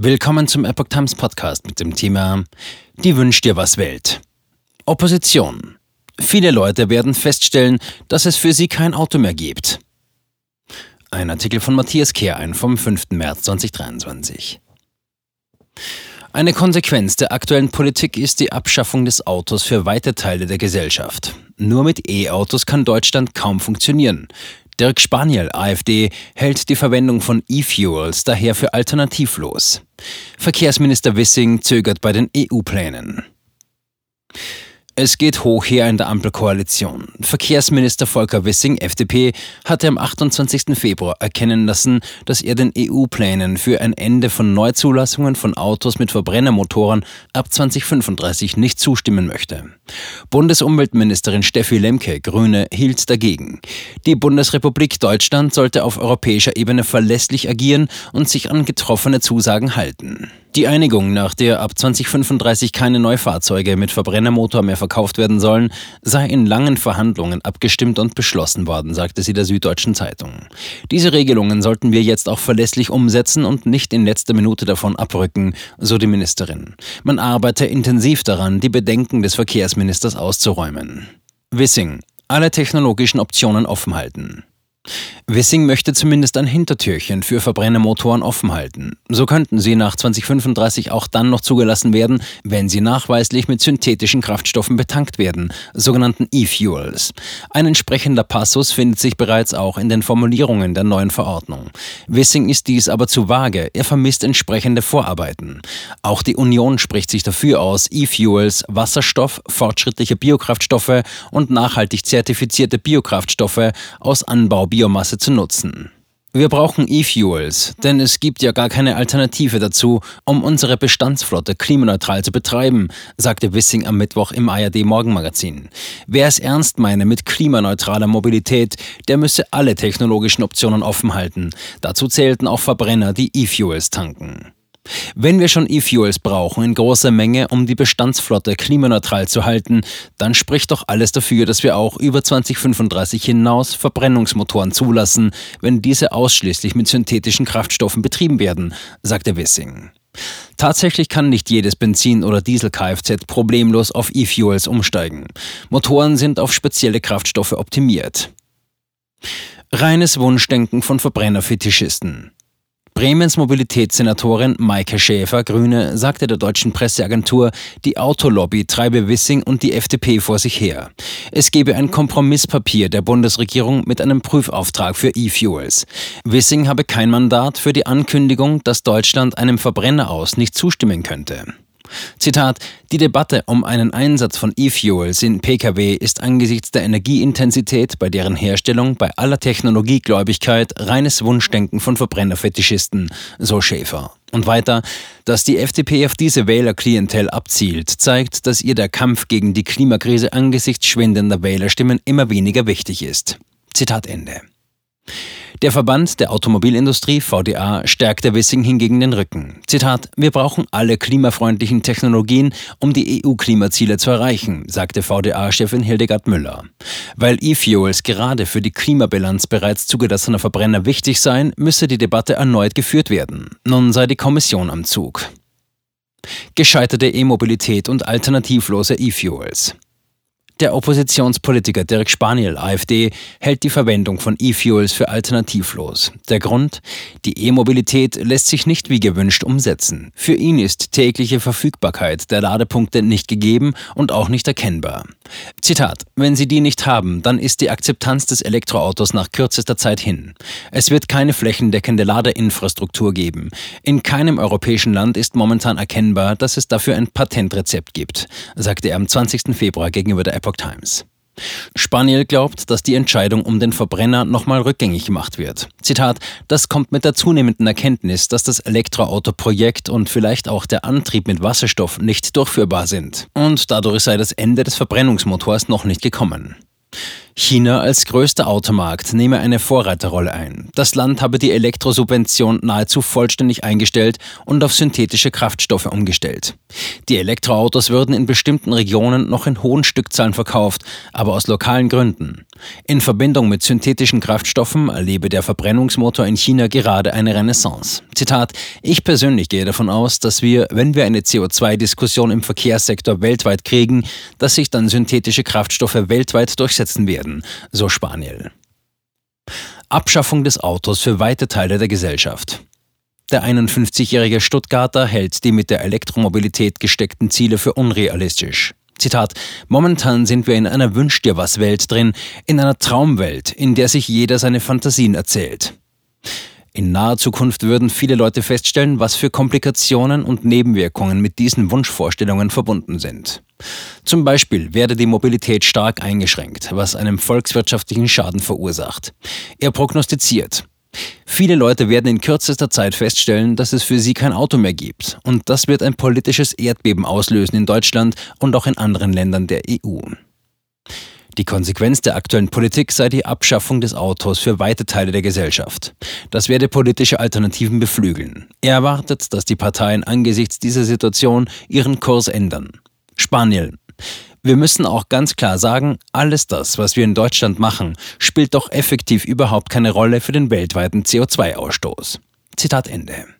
Willkommen zum Epoch Times Podcast mit dem Thema Die wünscht dir was Welt. Opposition. Viele Leute werden feststellen, dass es für sie kein Auto mehr gibt. Ein Artikel von Matthias Kehrein vom 5. März 2023. Eine Konsequenz der aktuellen Politik ist die Abschaffung des Autos für weite Teile der Gesellschaft. Nur mit E-Autos kann Deutschland kaum funktionieren. Dirk Spaniel, AfD, hält die Verwendung von E-Fuels daher für alternativlos. Verkehrsminister Wissing zögert bei den EU-Plänen. Es geht hoch her in der Ampelkoalition. Verkehrsminister Volker Wissing, FDP, hatte am 28. Februar erkennen lassen, dass er den EU-Plänen für ein Ende von Neuzulassungen von Autos mit Verbrennermotoren ab 2035 nicht zustimmen möchte. Bundesumweltministerin Steffi Lemke, Grüne, hielt dagegen. Die Bundesrepublik Deutschland sollte auf europäischer Ebene verlässlich agieren und sich an getroffene Zusagen halten. Die Einigung, nach der ab 2035 keine Neufahrzeuge mit Verbrennermotor mehr verkauft werden sollen, sei in langen Verhandlungen abgestimmt und beschlossen worden, sagte sie der Süddeutschen Zeitung. Diese Regelungen sollten wir jetzt auch verlässlich umsetzen und nicht in letzter Minute davon abrücken, so die Ministerin. Man arbeite intensiv daran, die Bedenken des Verkehrsministers auszuräumen. Wissing. Alle technologischen Optionen offen halten. Wissing möchte zumindest ein Hintertürchen für Verbrennermotoren offen halten. So könnten sie nach 2035 auch dann noch zugelassen werden, wenn sie nachweislich mit synthetischen Kraftstoffen betankt werden, sogenannten E-Fuels. Ein entsprechender Passus findet sich bereits auch in den Formulierungen der neuen Verordnung. Wissing ist dies aber zu vage, er vermisst entsprechende Vorarbeiten. Auch die Union spricht sich dafür aus, E-Fuels, Wasserstoff, fortschrittliche Biokraftstoffe und nachhaltig zertifizierte Biokraftstoffe aus Anbaubiomasse zu nutzen. Wir brauchen E-Fuels, denn es gibt ja gar keine Alternative dazu, um unsere Bestandsflotte klimaneutral zu betreiben, sagte Wissing am Mittwoch im ARD Morgenmagazin. Wer es ernst meine mit klimaneutraler Mobilität, der müsse alle technologischen Optionen offen halten. Dazu zählten auch Verbrenner, die E-Fuels tanken. Wenn wir schon E-Fuels brauchen in großer Menge, um die Bestandsflotte klimaneutral zu halten, dann spricht doch alles dafür, dass wir auch über 2035 hinaus Verbrennungsmotoren zulassen, wenn diese ausschließlich mit synthetischen Kraftstoffen betrieben werden, sagte Wissing. Tatsächlich kann nicht jedes Benzin- oder Diesel-Kfz problemlos auf E-Fuels umsteigen. Motoren sind auf spezielle Kraftstoffe optimiert. Reines Wunschdenken von Verbrennerfetischisten. Bremens Mobilitätssenatorin Maike Schäfer, Grüne, sagte der deutschen Presseagentur, die Autolobby treibe Wissing und die FDP vor sich her. Es gebe ein Kompromisspapier der Bundesregierung mit einem Prüfauftrag für E-Fuels. Wissing habe kein Mandat für die Ankündigung, dass Deutschland einem Verbrenner aus nicht zustimmen könnte. Zitat, die Debatte um einen Einsatz von E-Fuels in Pkw ist angesichts der Energieintensität bei deren Herstellung bei aller Technologiegläubigkeit reines Wunschdenken von Verbrennerfetischisten, so Schäfer. Und weiter, dass die FDP auf diese Wählerklientel abzielt, zeigt, dass ihr der Kampf gegen die Klimakrise angesichts schwindender Wählerstimmen immer weniger wichtig ist. Zitat Ende. Der Verband der Automobilindustrie VDA stärkte Wissing hingegen den Rücken. Zitat: Wir brauchen alle klimafreundlichen Technologien, um die EU-Klimaziele zu erreichen, sagte VDA-Chefin Hildegard Müller. Weil E-Fuels gerade für die Klimabilanz bereits zugelassener Verbrenner wichtig seien, müsse die Debatte erneut geführt werden. Nun sei die Kommission am Zug. Gescheiterte E-Mobilität und alternativlose E-Fuels. Der Oppositionspolitiker Dirk Spaniel, AfD, hält die Verwendung von E-Fuels für alternativlos. Der Grund? Die E-Mobilität lässt sich nicht wie gewünscht umsetzen. Für ihn ist tägliche Verfügbarkeit der Ladepunkte nicht gegeben und auch nicht erkennbar. Zitat: Wenn Sie die nicht haben, dann ist die Akzeptanz des Elektroautos nach kürzester Zeit hin. Es wird keine flächendeckende Ladeinfrastruktur geben. In keinem europäischen Land ist momentan erkennbar, dass es dafür ein Patentrezept gibt, sagte er am 20. Februar gegenüber der Apple Epoch Times. Spaniel glaubt, dass die Entscheidung um den Verbrenner nochmal rückgängig gemacht wird. Zitat, das kommt mit der zunehmenden Erkenntnis, dass das Elektroauto-Projekt und vielleicht auch der Antrieb mit Wasserstoff nicht durchführbar sind. Und dadurch sei das Ende des Verbrennungsmotors noch nicht gekommen. China als größter Automarkt nehme eine Vorreiterrolle ein. Das Land habe die Elektrosubvention nahezu vollständig eingestellt und auf synthetische Kraftstoffe umgestellt. Die Elektroautos würden in bestimmten Regionen noch in hohen Stückzahlen verkauft, aber aus lokalen Gründen. In Verbindung mit synthetischen Kraftstoffen erlebe der Verbrennungsmotor in China gerade eine Renaissance. Zitat, ich persönlich gehe davon aus, dass wir, wenn wir eine CO2-Diskussion im Verkehrssektor weltweit kriegen, dass sich dann synthetische Kraftstoffe weltweit durchsetzen werden, so Spaniel. Abschaffung des Autos für weite Teile der Gesellschaft. Der 51-jährige Stuttgarter hält die mit der Elektromobilität gesteckten Ziele für unrealistisch. Zitat, momentan sind wir in einer Wünsch dir was Welt drin, in einer Traumwelt, in der sich jeder seine Fantasien erzählt. In naher Zukunft würden viele Leute feststellen, was für Komplikationen und Nebenwirkungen mit diesen Wunschvorstellungen verbunden sind. Zum Beispiel werde die Mobilität stark eingeschränkt, was einem volkswirtschaftlichen Schaden verursacht. Er prognostiziert, Viele Leute werden in kürzester Zeit feststellen, dass es für sie kein Auto mehr gibt. Und das wird ein politisches Erdbeben auslösen in Deutschland und auch in anderen Ländern der EU. Die Konsequenz der aktuellen Politik sei die Abschaffung des Autos für weite Teile der Gesellschaft. Das werde politische Alternativen beflügeln. Er erwartet, dass die Parteien angesichts dieser Situation ihren Kurs ändern. Spanien. Wir müssen auch ganz klar sagen, alles das, was wir in Deutschland machen, spielt doch effektiv überhaupt keine Rolle für den weltweiten CO2-Ausstoß. Zitat Ende.